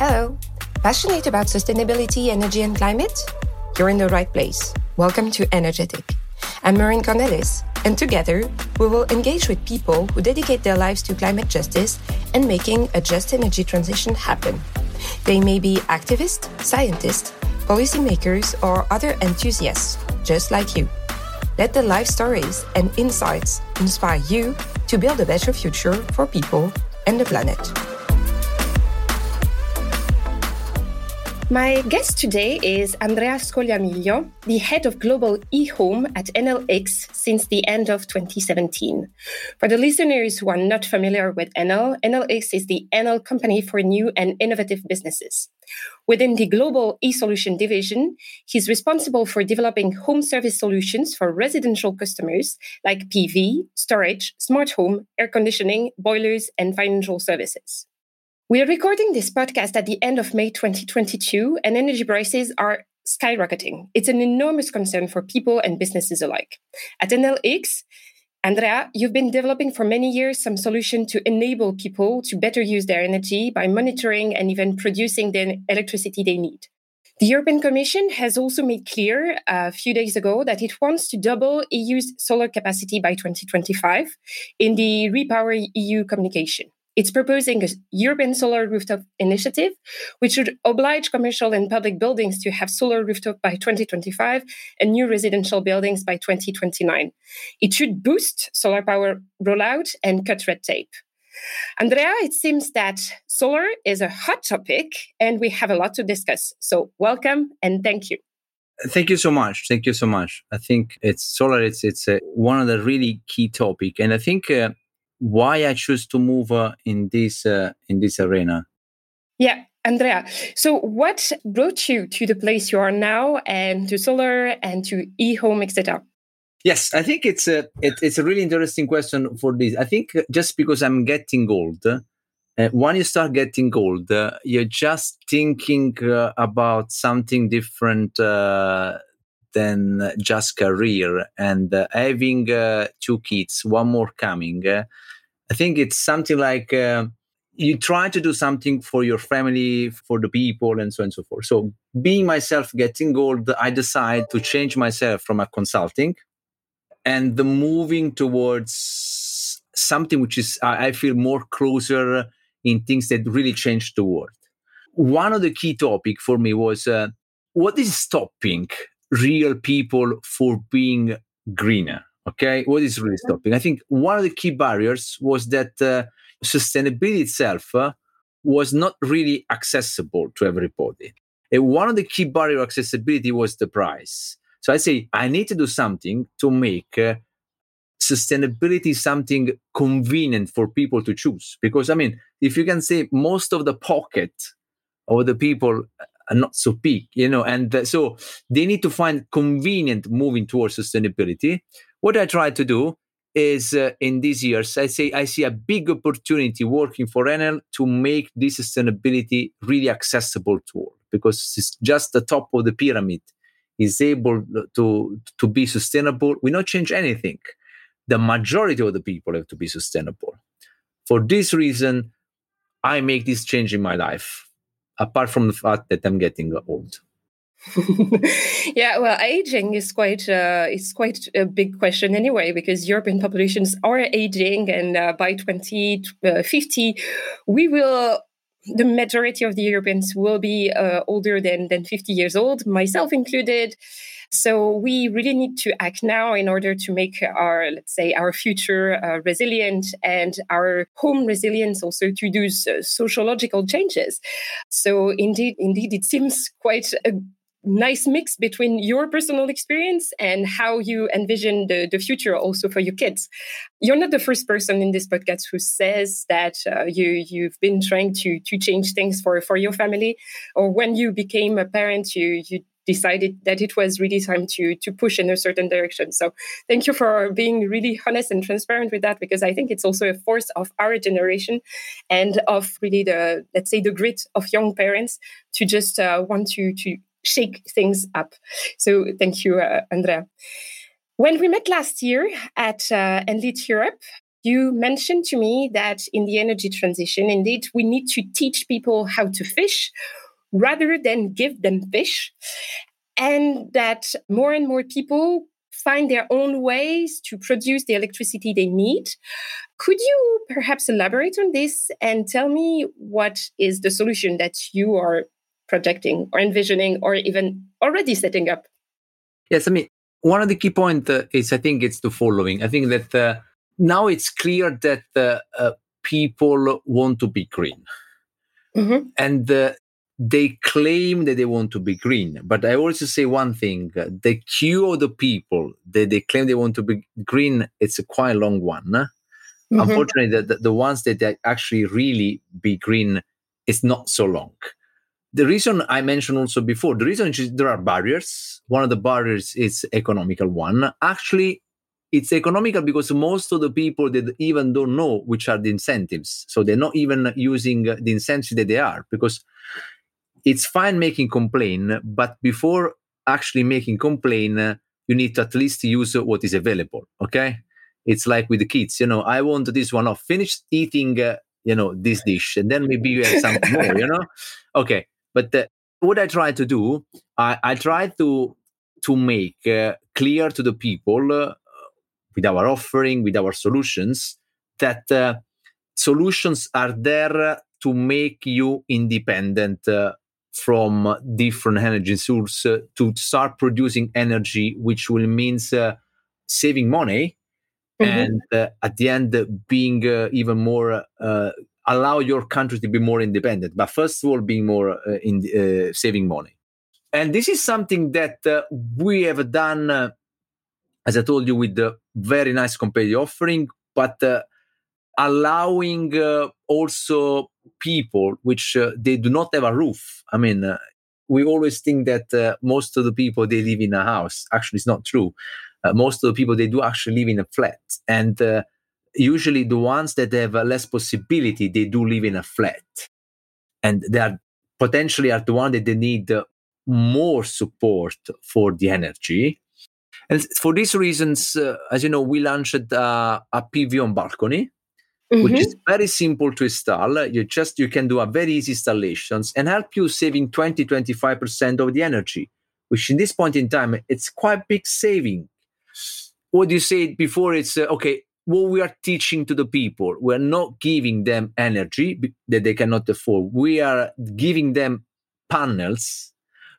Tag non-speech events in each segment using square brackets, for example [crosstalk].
Hello. Passionate about sustainability, energy, and climate? You're in the right place. Welcome to Energetic. I'm Maureen Cornelis, and together we will engage with people who dedicate their lives to climate justice and making a just energy transition happen. They may be activists, scientists, policymakers, or other enthusiasts, just like you. Let the life stories and insights inspire you to build a better future for people and the planet. My guest today is Andrea Scognamiglio, the head of global eHome at Enel X since the end of 2017. For the listeners who are not familiar with Enel, NLX is the Enel company for new and innovative businesses. Within the global e-solution division, he's responsible for developing home service solutions for residential customers like PV, storage, smart home, air conditioning, boilers, and financial services. We are recording this podcast at the end of May 2022, and energy prices are skyrocketing. It's an enormous concern for people and businesses alike. At Enel X, Andrea, you've been developing for many years some solution to enable people to better use their energy by monitoring and even producing the electricity they need. The European Commission has also made clear uh, a few days ago that it wants to double EU's solar capacity by 2025 in the Repower EU communication. It's proposing a European solar rooftop initiative, which should oblige commercial and public buildings to have solar rooftop by 2025 and new residential buildings by 2029. It should boost solar power rollout and cut red tape. Andrea, it seems that solar is a hot topic and we have a lot to discuss. So, welcome and thank you. Thank you so much. Thank you so much. I think it's solar. It's it's uh, one of the really key topic, and I think uh, why I choose to move uh, in this uh, in this arena. Yeah, Andrea. So, what brought you to the place you are now, and to solar, and to e-home, etc.? Yes, I think it's a it, it's a really interesting question for this. I think just because I'm getting old, uh, when you start getting old, uh, you're just thinking uh, about something different uh, than just career. And uh, having two kids, one more coming, I think it's something like uh, you try to do something for your family, for the people, and so on and so forth. So, being myself getting old, I decide to change myself from a consulting and the moving towards something which is I feel more closer in things that really change the world. One of the key topic for me was uh, what is stopping real people for being greener Okay, what is really stopping? I think one of the key barriers was that uh, sustainability itself uh, was not really accessible to everybody. And one of the key barrier accessibility was the price. So I say I need to do something to make uh, sustainability something convenient for people to choose. Because I mean, if you can say most of the pocket of the people are not so big, you know, and so they need to find convenient moving towards sustainability what I try to do is uh, in these years, I say I see a big opportunity working for Enel to make this sustainability really accessible to all because it's just the top of the pyramid is able to to be sustainable. We not change anything. The majority of the people have to be sustainable. For this reason, I make this change in my life. Apart from the fact that I'm getting old. [laughs] yeah, well, aging is quite uh, is quite a big question anyway because European populations are aging, and uh, by 2050, uh, we will the majority of the Europeans will be uh, older than than 50 years old, myself included. So we really need to act now in order to make our, let's say, our future uh, resilient and our home resilience also to do uh, sociological changes. So indeed, indeed, it seems quite a nice mix between your personal experience and how you envision the, the future also for your kids. You're not the first person in this podcast who says that uh, you you've been trying to to change things for for your family, or when you became a parent, you you decided that it was really time to to push in a certain direction. So thank you for being really honest and transparent with that because I think it's also a force of our generation and of really the let's say the grit of young parents to just uh, want to to shake things up. So thank you, uh, Andrea. When we met last year at uh, Enlit Europe, You mentioned to me that in the energy transition, indeed, we need to teach people how to fish rather than give them fish. And that more and more people find their own ways to produce the electricity they need. Could you perhaps elaborate on this and tell me what is the solution that you are projecting or envisioning or even already setting up? Yes, I mean, one of the key points uh, is I think it's the following. I think that uh, now it's clear that uh, uh people want to be green. Mm-hmm. And uh, they claim that they want to be green. But I also say one thing the queue of the people that they claim they want to be green, it's a quite long one. Mm-hmm. Unfortunately, the, the, the, ones that actually really be green is not so long. The reason I mentioned also before, the reason is there are barriers. One of the barriers is economical one. Actually, it's economical because most of the people that even don't know which are the incentives. So they're not even using the incentives that they are because it's fine making complaint, but before actually making complaint, you need to at least use what is available. Okay, it's like with the kids. You know, I want this one off. Finish eating, uh, you know, this dish, and then maybe you have something [laughs] more. You know, okay. But uh, what I try to do, I, I try to to make uh, clear to the people uh, with our offering, with our solutions, that uh, solutions are there to make you independent uh, from different energy sources uh, to start producing energy, which will means uh, saving money mm-hmm. and uh, at the end being uh, even more uh, allow your country to be more independent. But first of all, being more uh, in saving money, and this is something that we have done, as I told you, with the very nice competitive offering, but allowing also people which uh, they do not have a roof. I mean uh, we always think that uh, most of the people they live in a house. Actually it's not true. Uh, most of the people they do actually live in a flat. And uh, usually the ones that have less possibility they do live in a flat. And they are potentially are the one that they need uh, more support for the energy. And for these reasons as you know we launched a pv on balcony mm-hmm. which is very simple to install. You just you can do a very easy installations and help you saving 20 25% of the energy, which in this point in time it's quite big saving. What you said before, it's uh, okay. What we are teaching to the people, we're not giving them energy that they cannot afford. We are giving them panels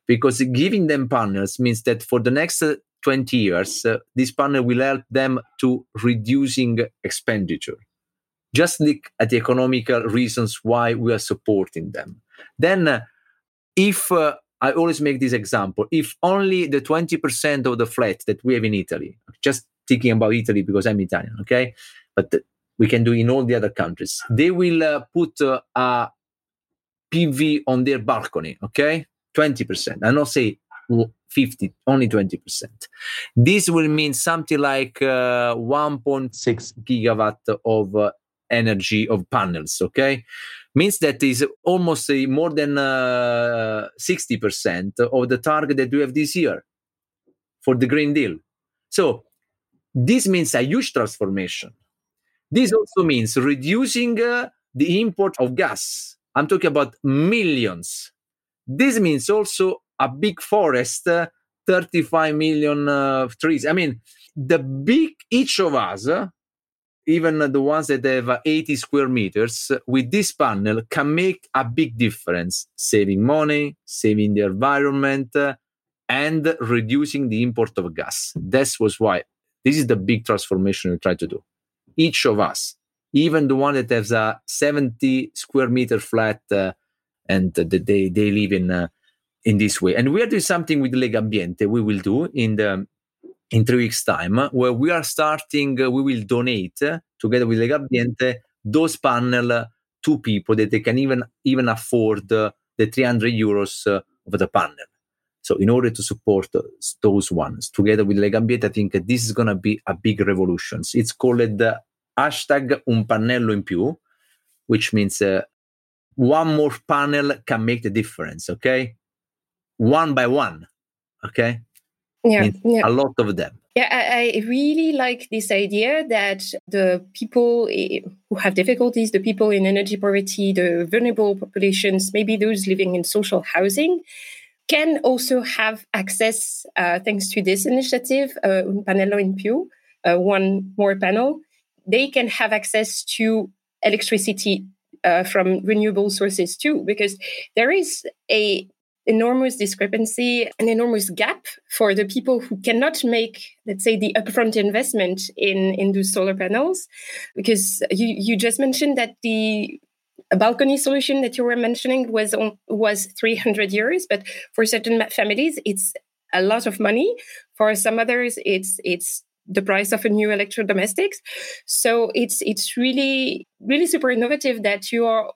because giving them panels means that for the next uh, 20 years, uh, this panel will help them to reducing expenditure just look at the economical reasons why we are supporting them. Then, uh, if uh, I always make this example, if only the 20% of the flat that we have in Italy, just thinking about Italy because I'm Italian, okay, but we can do in all the other countries, they will uh, put uh, a PV on their balcony, okay, 20%. I not say 50 only 20% this will mean something like uh, 1.6 gigawatt of uh, energy of panels okay? Means that is almost a, more than uh, 60% of the target that we have this year for the green deal. So this means a huge transformation. This also means reducing uh, the import of gas. I'm talking about millions. This means also a big forest uh, 35 million uh, trees. I mean the big each of us even the ones that have 80 square meters with this panel can make a big difference saving money saving the environment and reducing the import of gas. This was why this is the big transformation we try to do. Each of us even the one that has a 70 square meter flat uh, and they, they live in uh, in this way. And we are doing something with Legambiente we will do in the in three weeks' time, where we are starting, uh, we will donate uh, together with Legambiente those panel to people that they can even even afford uh, the 300 euros uh, of the panel. So, in order to support those ones together with Legambiente, I think this is going to be a big revolution. It's called uh, hashtag un pannello in più, which means uh, one more panel can make the difference. Okay, one by one. Okay, yeah, yeah. a lot of them Yeah, I, I, really like this idea that the people who have difficulties, the people in energy poverty, the vulnerable populations, maybe those living in social housing, can also have access, uh, thanks to this initiative, uh, Un Pannello in Più, uh, one more panel, they can have access to electricity uh, from renewable sources too, because there is a enormous discrepancy, an enormous gap for the people who cannot make, let's say, the upfront investment in, in those solar panels. Because you, you just mentioned that the balcony solution that you were mentioning was on, was 300 euros, but for certain families, it's a lot of money. For some others, it's it's the price of a new electrodomestics. So it's it's really really super innovative that you are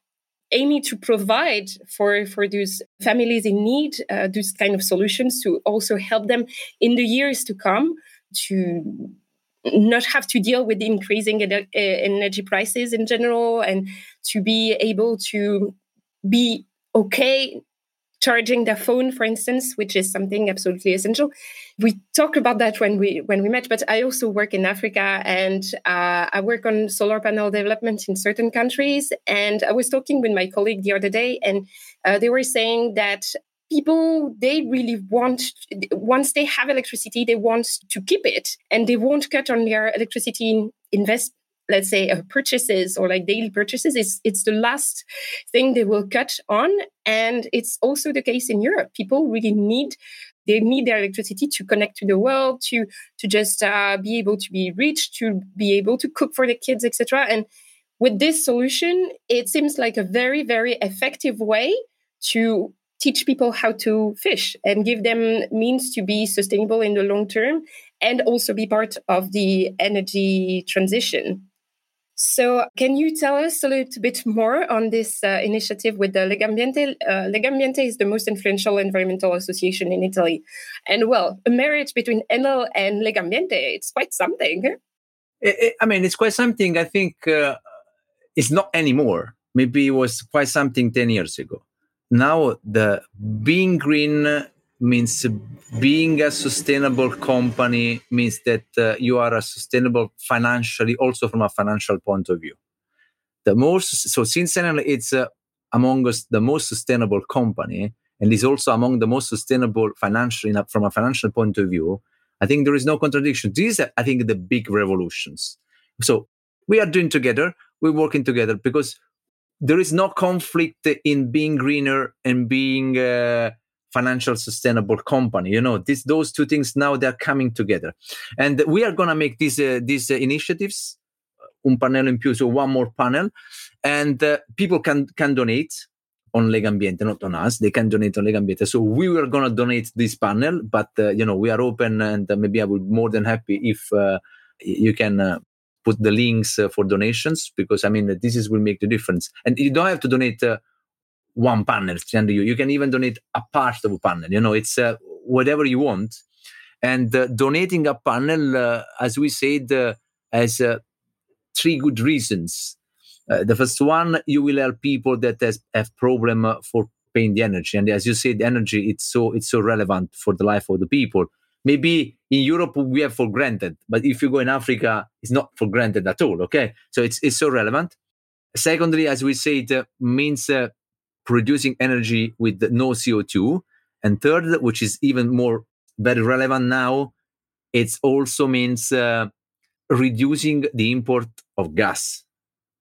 aiming to provide for for those families in need uh, those kind of solutions to also help them in the years to come to not have to deal with increasing uh, energy prices in general and to be able to be okay charging their phone, for instance, which is something absolutely essential. We talked about that when we when we met, but I also work in Africa and uh, I work on solar panel development in certain countries. And I was talking with my colleague the other day, and uh, they were saying that people they really want once they have electricity they want to keep it and they won't cut on their electricity invest let's say uh, purchases or like daily purchases it's it's the last thing they will cut on. And it's also the case in europe. People really need they need their electricity to connect to the world to to just uh, be able to be rich to be able to cook for the kids etc and with this solution it seems like a very very effective way to teach people how to fish and give them means to be sustainable in the long term and also be part of the energy transition so, can you tell us a little bit more on this uh, initiative with the Legambiente? Uh, Legambiente is the most influential environmental association in Italy. And well, a marriage between Enel and Legambiente, it's quite something. It, it, I mean, it's quite something. I think uh, it's not anymore. Maybe it was quite something 10 years ago. Now, the being green means being a sustainable company means that uh, you are a sustainable financially also from a financial point of view. The most so since it's uh, among us the most sustainable company and is also among the most sustainable financially from a financial point of view i think there is no contradiction. These are i think the big revolutions. So we are doing together we're working together because there is no conflict in being greener and being uh, financial sustainable company you know this those two things now they're coming together and we are going to make these uh, these uh, initiatives uh, un panel in più so one more panel and uh, people can can donate on Legambiente, not on us. They can donate on Legambiente. So we were to donate this panel, but uh, you know we are open, and maybe I would be more than happy if uh, you can put the links for donations because I mean this is will make the difference. And you don't have to donate one panel send you. You can even donate a part of a panel. You know, it's uh, whatever you want. And uh, donating a panel, uh, as we said, uh, has uh, three good reasons. Uh, the first one, you will help people that has, have problem for paying the energy. And as you said, energy it's so it's so relevant for the life of the people. Maybe in Europe we have for granted, but if you go in Africa, it's not for granted at all. Okay, so it's it's so relevant. Secondly, as we said, means producing energy with no CO2. And third, which is even more very relevant now, it also means uh, reducing the import of gas.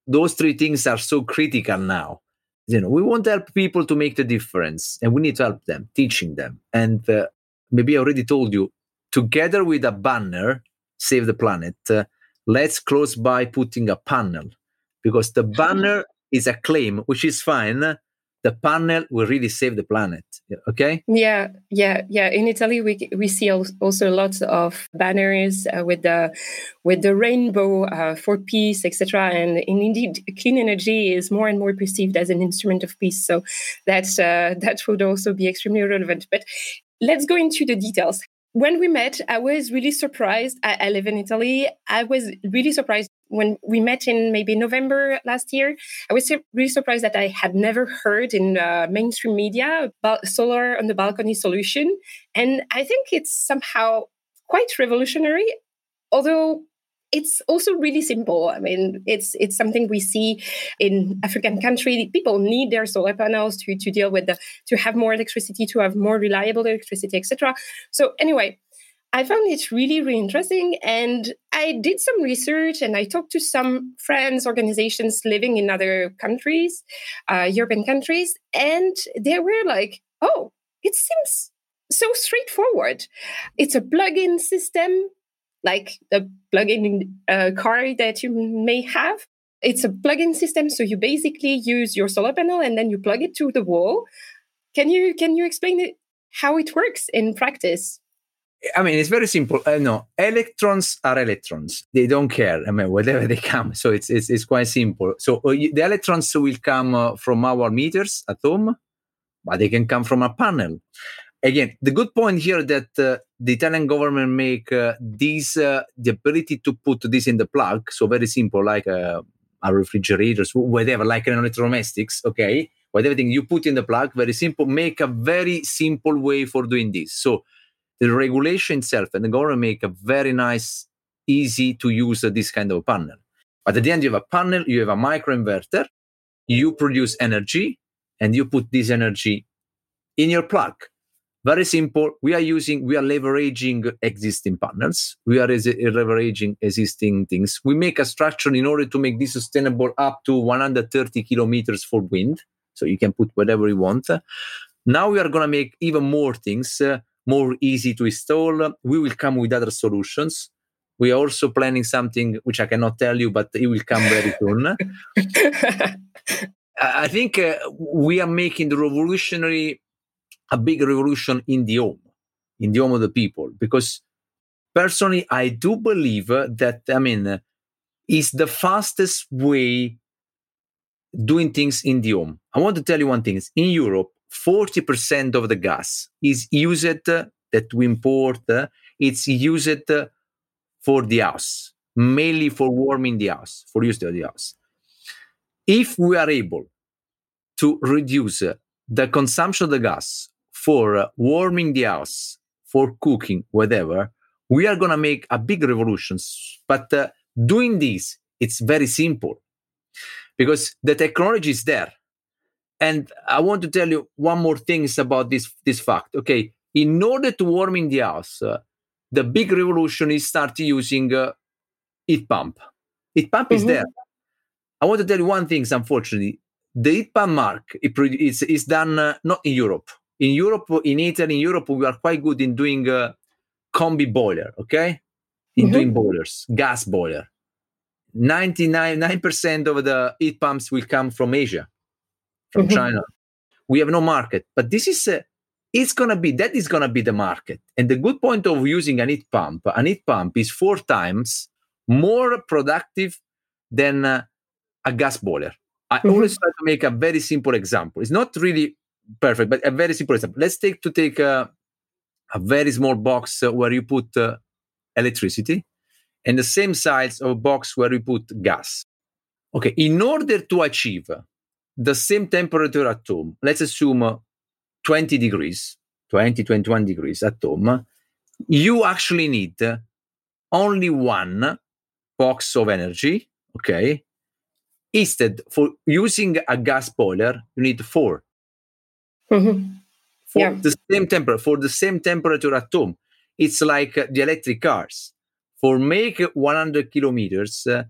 Those three things are so critical now. You know, we want to help people to make the difference, and we need to help them, teaching them. And uh, maybe I already told you, together with a banner, save the planet. Uh, let's close by putting a panel, because the [laughs] banner is a claim, which is fine, the panel will really save the planet okay? Yeah yeah yeah. In italy we we see also lots of banners uh, with the with the rainbow uh, for peace etc and, indeed clean energy is more and more perceived as an instrument of peace. So that's uh, that would also be extremely relevant. But let's go into the details. When we met, I was really surprised. I, I, live in Italy. I was really surprised when we met in maybe November last year. I was really surprised that I had never heard in uh, mainstream media about solar on the balcony solution. And I think it's somehow quite revolutionary, although it's also really simple. I mean, it's it's something we see in African countries. People need their solar panels to to deal with the to have more electricity, to have more reliable electricity, etc. So anyway, I found it really, really interesting. And I did some research and I talked to some friends, organizations living in other countries, uh, European countries, and they were like, oh, it seems so straightforward. It's a plug in system, like the plug in uh, car that you may have. It's a plug in system. So you basically use your solar panel and then you plug it to the wall. Can you, can you explain it, how it works in practice? I mean, it's very simple. Uh, no, electrons are electrons. They don't care. I mean, whatever [laughs] they come. So it's it's, it's quite simple. So uh, the electrons will come uh, from our meters at home, but they can come from a panel. Again, the good point here that uh, the Italian government make uh, this uh, the ability to put this in the plug. So very simple, like uh, our refrigerators, whatever, like an electrodomestics. Okay, whatever thing you put in the plug, very simple. Make a very simple way for doing this. So the regulation itself and the government make a very nice, easy to use uh, this kind of panel. But at the end, you have a panel, you have a microinverter, you produce energy, and you put this energy in your plug. Very simple. We are using, we are leveraging existing panels. We are leveraging existing things. We make a structure in order to make this sustainable up to 130 kilometers for wind. So you can put whatever you want. Now we are going to make even more things. Uh, more easy to install. We will come with other solutions. We are also planning something which I cannot tell you, but it will come very soon. [laughs] I think uh, we are making the revolutionary a big revolution in the home, in the home of the people, because personally, I do believe that I mean, is the fastest way doing things in the home. I want to tell you one thing: in Europe, 40% of the gas is used uh, that we import, uh, it's used uh, for the house, mainly for warming the house, for use of the house. If we are able to reduce the consumption of the gas for warming the house, for cooking, whatever, we are going to make a big revolution. But uh, doing this, it's very simple because the technology is there. And I want to tell you one more thing about this this fact. Okay, in order to warm in the house, uh, the big revolution is start using uh, heat pump. Heat pump mm-hmm. is there. I want to tell you one thing. Unfortunately, the heat pump mark is is done uh, not in Europe. In Europe, in Italy, in Europe, we are quite good in doing uh, combi boiler. Okay, in mm-hmm. doing boilers, gas boiler. 99% of the heat pumps will come from Asia from mm-hmm. China. We have no market, but this is a, it's gonna be that is gonna be the market. And the good point of using an heat pump, an heat pump is four times more productive than uh, a gas boiler. I mm-hmm. always try to make a very simple example. It's not really perfect, but a very simple example. Let's take to take a, a very small box uh, where you put uh, electricity, and the same size of a box where you put gas. Okay, in order to achieve the same temperature at home, let's assume 20 degrees, 20, 21 degrees at home, you actually need only one box of energy, okay? Instead, for using a gas boiler, you need 4 mm-hmm. For yeah. the same temperature, for the same temperature at home. It's like the electric cars. For make 100 kilometers uh,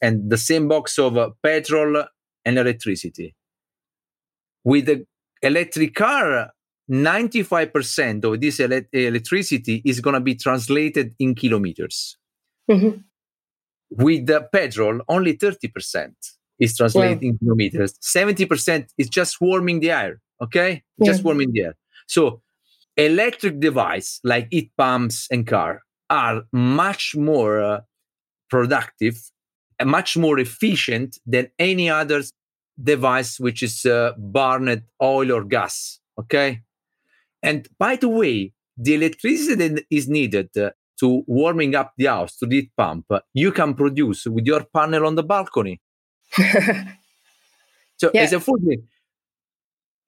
and the same box of uh, petrol and electricity. With the electric car, 95% of this ele- electricity is going to be translated in kilometers. Mm-hmm. With the petrol, only 30% is translated in kilometers. 70% is just warming the air, okay? Yeah. Just warming the air. So electric device like heat pumps and car are much more uh, productive much more efficient than any other device which is uh, burned oil or gas. Okay. And by the way, the electricity that is needed uh, to warming up the house to the heat pump, uh, you can produce with your panel on the balcony. [laughs] so yeah. as a food,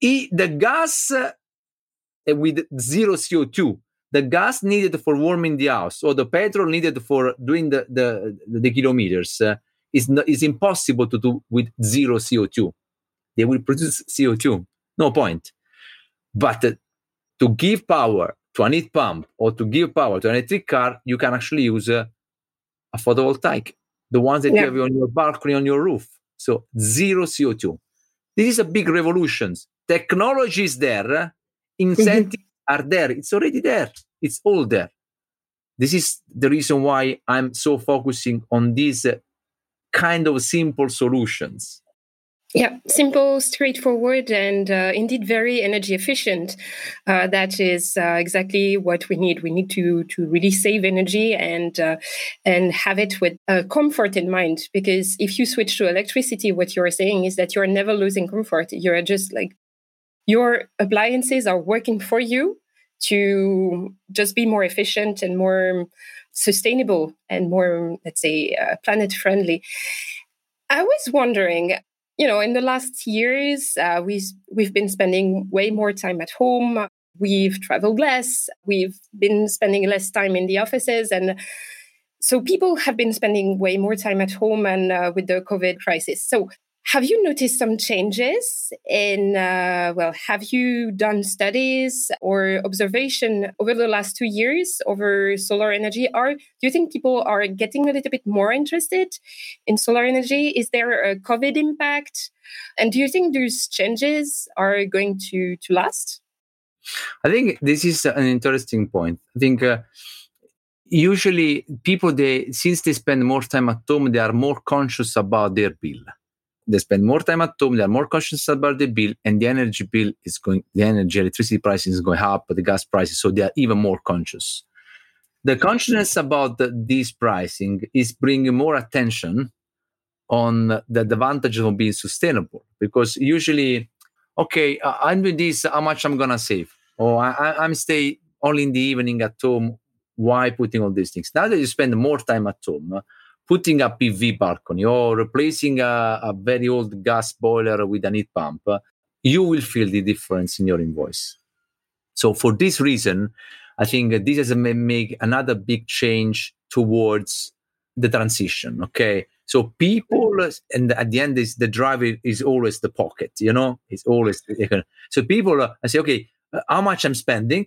the gas uh, with zero CO2 the gas needed for warming the house or the petrol needed for doing the the, the kilometers uh, is not, is impossible to do with zero CO2. They will produce CO2. No point. But uh, to give power to an heat pump or to give power to an electric car, you can actually use uh, a photovoltaic, the ones that yeah. you have on your balcony, on your roof. So zero CO2. This is a big revolution. Technology is there, incentives mm-hmm. Are there. It's already there. It's all there. This is the reason why I'm so focusing on these uh, kind of simple solutions. Yeah, simple, straightforward, and uh, indeed very energy efficient. Uh, that is uh, exactly what we need. We need to to really save energy and uh, and have it with comfort in mind. Because if you switch to electricity, what you're saying is that you're never losing comfort. You're just like your appliances are working for you to just be more efficient and more sustainable and more, let's say, uh, planet friendly. I was wondering, you know, in the last years, uh, we've we've been spending way more time at home. We've traveled less. We've been spending less time in the offices, and so people have been spending way more time at home and uh, with the COVID crisis. So have you noticed some changes in, uh, well, have you done studies or observation over the last two years over solar energy? Or do you think people are getting a little bit more interested in solar energy? Is there a COVID impact? And do you think those changes are going to, to last? I think this is an interesting point. I think. Uh, usually people they since they spend more time at home they are more conscious about their bill they spend more time at home, they are more conscious about the bill, and the energy bill is going, the energy, electricity prices is going up, but the gas prices, so they are even more conscious. The consciousness about the, this pricing is bringing more attention on the advantage of being sustainable because usually, okay, I'm doing this, how much I'm gonna save, or I, I'm stay only in the evening at home. Why putting all these things? Now that you spend more time at home, putting a PV balcony or replacing a, a very old gas boiler with an heat pump, you will feel the difference in your invoice. So for this reason, I think this has make another big change towards the transition. Okay. So people, and at the end, is the driver is always the pocket. You know, it's always so people. Uh, I say, okay, uh, how much I'm spending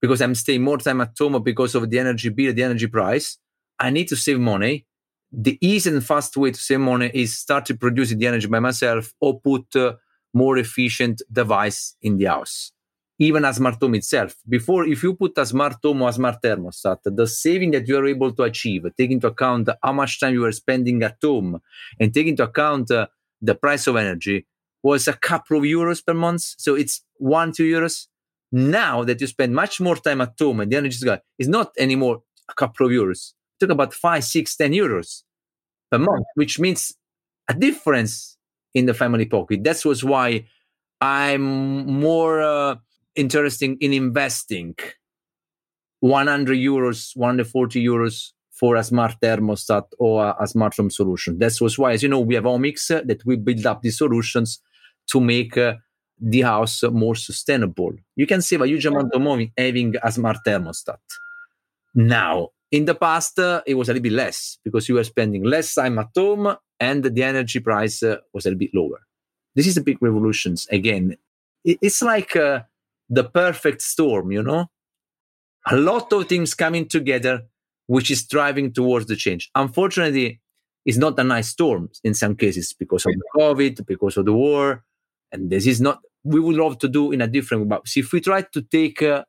because I'm staying more time at home because of the energy bill, the energy price. I need to save money the easy and fast way to save money is start to produce the energy by myself or put a more efficient device in the house. Even a smart home itself. Before if you put a smart home or a smart thermostat the saving that you are able to achieve take into account how much time you are spending at home and take into account uh, the price of energy was a couple of euros per month. So it's one two euros. Now that you spend much more time at home and the energy is gone, it's not anymore a couple of euros talk about five, six, ten euros per month, which means a difference in the family pocket. That was why I'm more uh, interested in investing 100 euros, 140 euros for a smart thermostat or a, a smart home solution. That was why, as you know, we have Homix uh, that we build up these solutions to make uh, the house more sustainable. You can save a huge amount of money having a smart thermostat. Now, in the past, uh, it was a little bit less because you were spending less time at home and the energy price uh, was a little bit lower. This is the big revolutions. Again, it's like uh, the perfect storm, you know? A lot of things coming together, which is driving towards the change. Unfortunately, it's not a nice storm in some cases because of COVID, because of the war. And this is not, we would love to do in a different way. But see, if we try to take uh,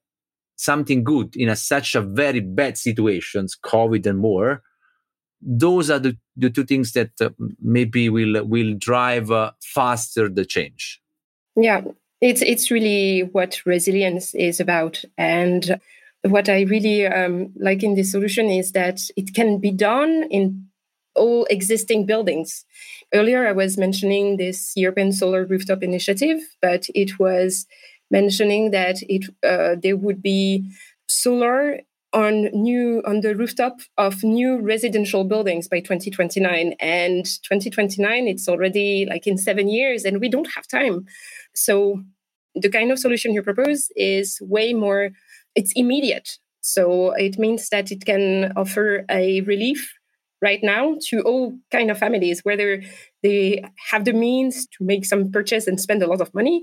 something good in a, such a very bad situations, COVID and more, those are the, the two things that uh, maybe will will drive uh, faster the change. Yeah, it's it's really what resilience is about, and what I really um, like in this solution is that it can be done in all existing buildings. Earlier, I was mentioning this European Solar Rooftop Initiative, but it was mentioning that it uh, there would be solar on new on the rooftop of new residential buildings by 2029 and 2029 it's already like in 7 years and we don't have time so the kind of solution you propose is way more it's immediate. So it means that it can offer a relief right now to all kind of families, whether they have the means to make some purchase and spend a lot of money,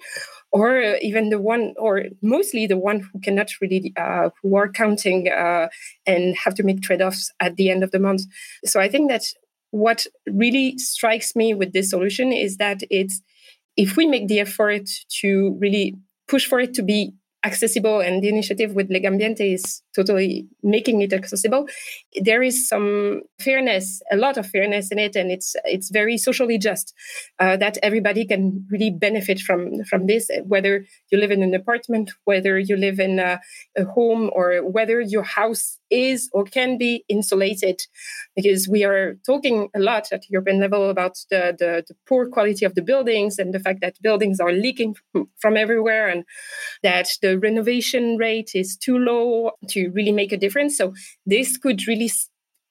or even the one, or mostly the one who cannot really, uh, who are counting uh, and have to make trade-offs at the end of the month. So I think that what really strikes me with this solution is that it's if we make the effort to really push for it to be accessible and the initiative with Legambiente is totally making it accessible. There is some fairness a lot of fairness in it and it's it's very socially just uh, that everybody can really benefit from from this whether you live in an apartment whether you live in a, a home or whether your house is or can be insulated because we are talking a lot at European level about the, the, the, poor quality of the buildings and the fact that buildings are leaking from everywhere and that the renovation rate is too low to really make a difference. So this could really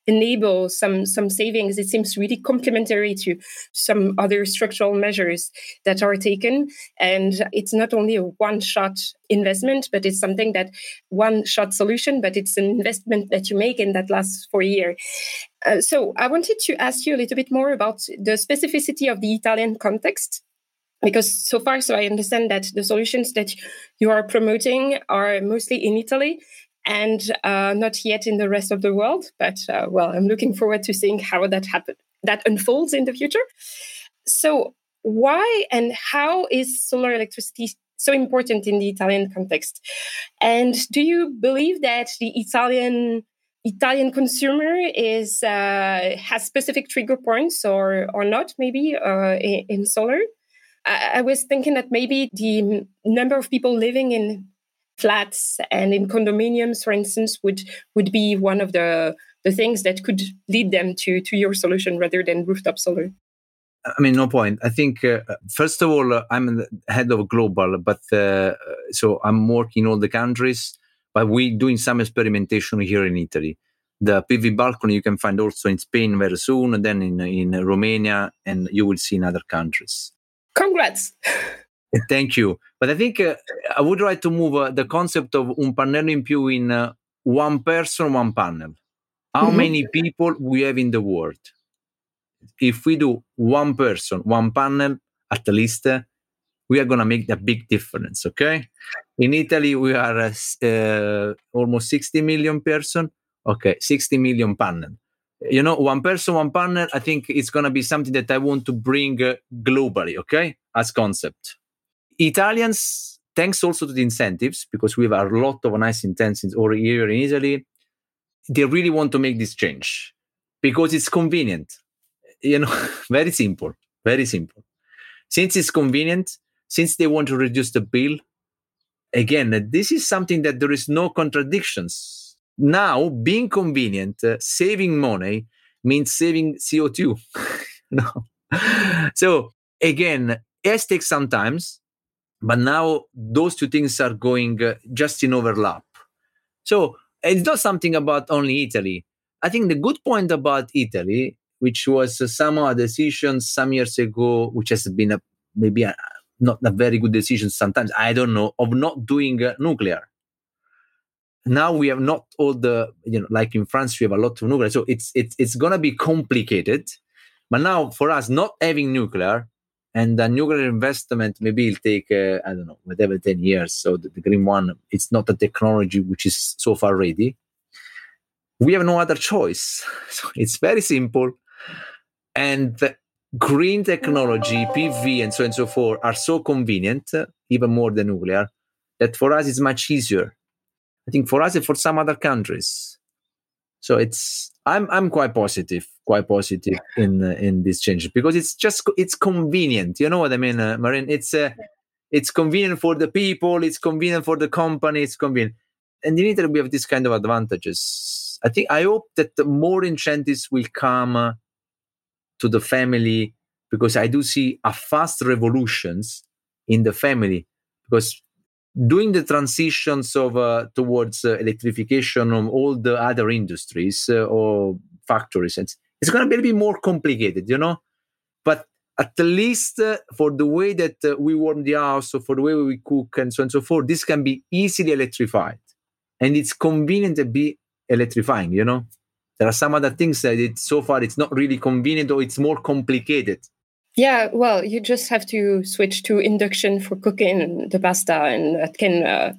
enable some some savings. It seems really complementary to some other structural measures that are taken. And it's not only a one shot investment but it's something that one shot solution but it's an investment that you make and that lasts for a year. Uh, so i wanted to ask you a little bit more about the specificity of the italian context because so far so i understand that the solutions that you are promoting are mostly in italy and uh, not yet in the rest of the world. But uh, well, I'm looking forward to seeing how that happen that unfolds in the future. So, why and how is solar electricity so important in the Italian context? And do you believe that the Italian Italian consumer is uh, has specific trigger points or or not? Maybe uh, in, in solar. I, I was thinking that maybe the number of people living in flats and in condominiums, for instance, would would be one of the the things that could lead them to to your solution rather than rooftop solar. I mean, no point. I think uh, first of all, uh, I'm the head of global, but uh, so I'm working in all the countries. But we're doing some experimentation here in Italy. The PV balcony you can find also in Spain very soon, and then in in Romania, and you will see in other countries. Congrats! [laughs] Thank you. But I think uh, I would like to move uh, the concept of un pannello in più in uh, one person, one panel. How mm-hmm. many people we have in the world? If we do one person, one panel, at least, uh, we are going to make a big difference. Okay. In Italy, we are uh, uh, almost 60 million person. Okay, 60 million panel. You know, one person, one panel. I think it's going to be something that I want to bring globally. Okay, as concept. Italians, thanks also to the incentives, because we have a lot of nice incentives over here in Italy, they really want to make this change because it's convenient. You know, [laughs] very simple, very simple. Since it's convenient, since they want to reduce the bill, again, this is something that there is no contradictions. Now, being convenient, uh, saving money means saving CO2. [laughs] no. So again, it takes some times but now those two things are going uh, just in overlap. So it's not something about only italy. I think the good point about italy which was uh, somehow a decision some years ago which has been a, maybe a, not a very good decision sometimes i don't know of not doing uh, nuclear. Now we have not all the you know like in france we have a lot of nuclear. So it's it's it's going to be complicated. But now for us not having nuclear and the nuclear investment maybe it'll take uh, i don't know whatever 10 years. So the, the, green one it's not a technology which is so far ready. We have no other choice. [laughs] So it's very simple. And green technology pv and so on and so forth are so convenient even more than nuclear that for us it's much easier. I think for us and for some other countries so it's i'm i'm quite positive quite positive in uh, in this change because it's just it's convenient. You know what i mean uh, Marine it's uh, it's convenient for the people it's convenient for the company it's convenient. And in italy we have this kind of advantages. I think i hope that more incentives will come uh, to the family because i do see a fast revolutions in the family because doing the transitions of uh, towards uh, electrification of all the other industries uh, or factories it's, it's going to be a little bit more complicated you know but at least uh, for the way that uh, we warm the house or for the way we cook and so on and so forth this can be easily electrified and it's convenient to be electrifying. You know, there are some other things that it, so far it's not really convenient or it's more complicated. Yeah, well, you just have to switch to induction for cooking the pasta, and that can uh,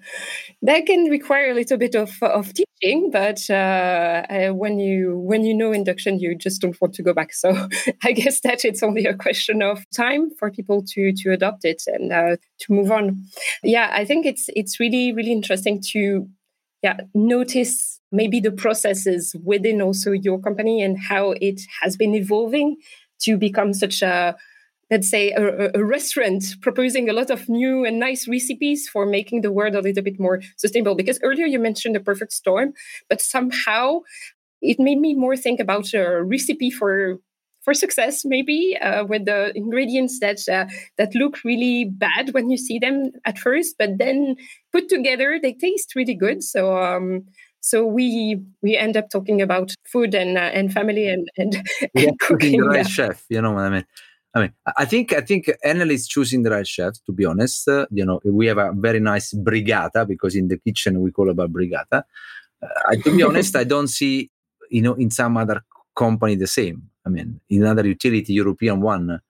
that can require a little bit of of teaching. But uh, uh, when you when you know induction, you just don't want to go back. [laughs] So I guess that it's only a question of time for people to to adopt it and uh, to move on. Yeah, I think it's it's really really interesting to yeah notice maybe the processes within also your company and how it has been evolving to become such a let's say a, a, restaurant proposing a lot of new and nice recipes for making the world a little bit more sustainable. Because earlier you mentioned the perfect storm but somehow it made me more think about a recipe for for success maybe uh, with the ingredients that uh, that look really bad when you see them at first but then put together they taste really good. So um, so we we end up talking about food and uh, and family and and, [laughs] and cooking. The right yeah. chef, you know what I mean. I mean, I think I think Enel is choosing the right chef. To be honest, uh, you know, we have a very nice brigata because in the kitchen we call about brigata. Uh, to be honest, I don't see you know in some other company the same. I mean, in another utility, European one,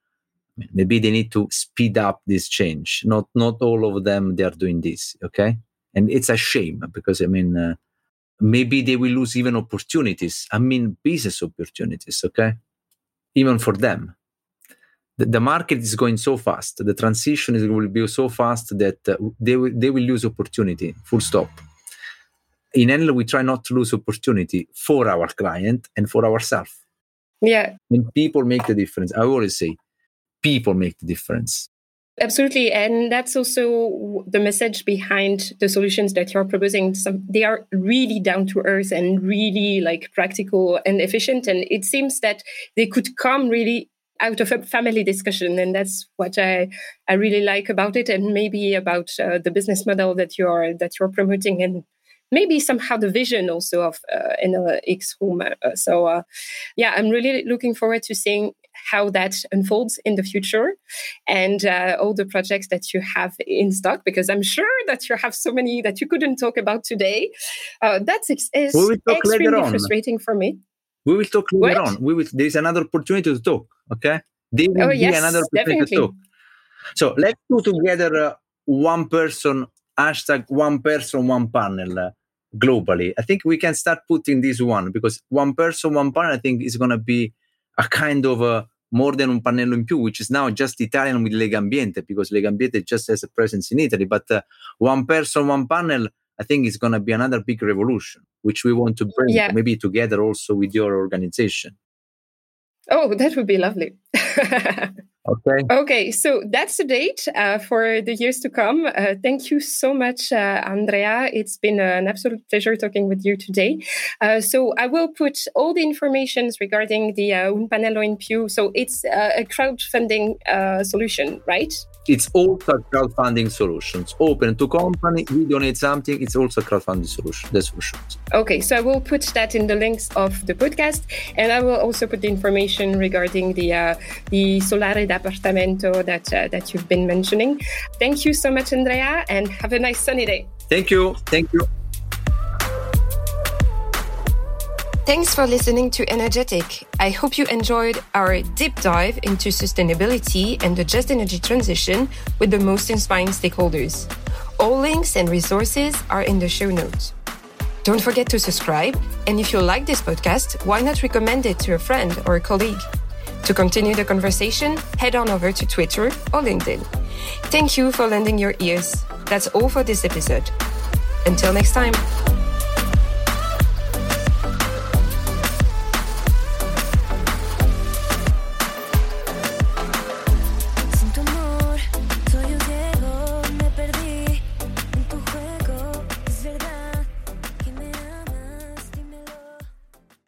maybe they need to speed up this change. Not not all of them they are doing this. Okay, and it's a shame because I mean. Uh, maybe they will lose even opportunities. I mean, business opportunities, okay? Even for them. The, the market is going so fast. The transition is, will be so fast that uh, they, will, they will lose opportunity, full stop. In Enel, we try not to lose opportunity for our client and for ourselves. Yeah. And people make the difference. I always say, people make the difference. Absolutely. And that's also the message behind the solutions that you're proposing. Some, they are really down to earth and really like practical and efficient. And it seems that they could come really out of a family discussion. And that's what I, I really like about it. And maybe about uh, the business model that you're, that you're promoting and maybe somehow the vision also of uh, Enel X Home. Uh, so, uh, yeah, I'm really looking forward to seeing how that unfolds in the future and uh, all the projects that you have in stock because i'm sure that you have so many that you couldn't talk about today. Uh, that's ex- is extremely frustrating for me. We will talk later what? on. We will there's another opportunity to talk okay? There will oh, yes, be another opportunity definitely. to talk. So let's do together uh, one person hashtag one person one panel uh, globally. I think we can start putting this one because one person one panel i think is going to be a kind of a more than un pannello in più, which is now just Italian with Legambiente because Legambiente just has a presence in Italy. But uh, one person, one panel, I think is going to be another big revolution, which we want to bring yeah. maybe together also with your organization. Oh, that would be lovely. [laughs] Okay. Okay, so that's the date uh, for the years to come. Uh, thank you so much, uh, Andrea. It's been an absolute pleasure talking with you today. Uh, so I will put all the informations regarding the Un in Più. So it's uh, a crowdfunding uh, solution, right? It's also crowdfunding solutions open to company. We donate something it's also crowdfunding solution the solutions okay so i will put that in the links of the podcast and i will also put the information regarding the uh, the solare d'appartamento that uh, that you've been mentioning. Thank you so much andrea and have a nice sunny day. Thank you. Thank you Thanks for listening to Energetic. I hope you enjoyed our deep dive into sustainability and the just energy transition with the most inspiring stakeholders. All links and resources are in the show notes. Don't forget to subscribe, and if you like this podcast, why not recommend it to a friend or a colleague? To continue the conversation, head on over to Twitter or LinkedIn. Thank you for lending your ears. That's all for this episode. Until next time.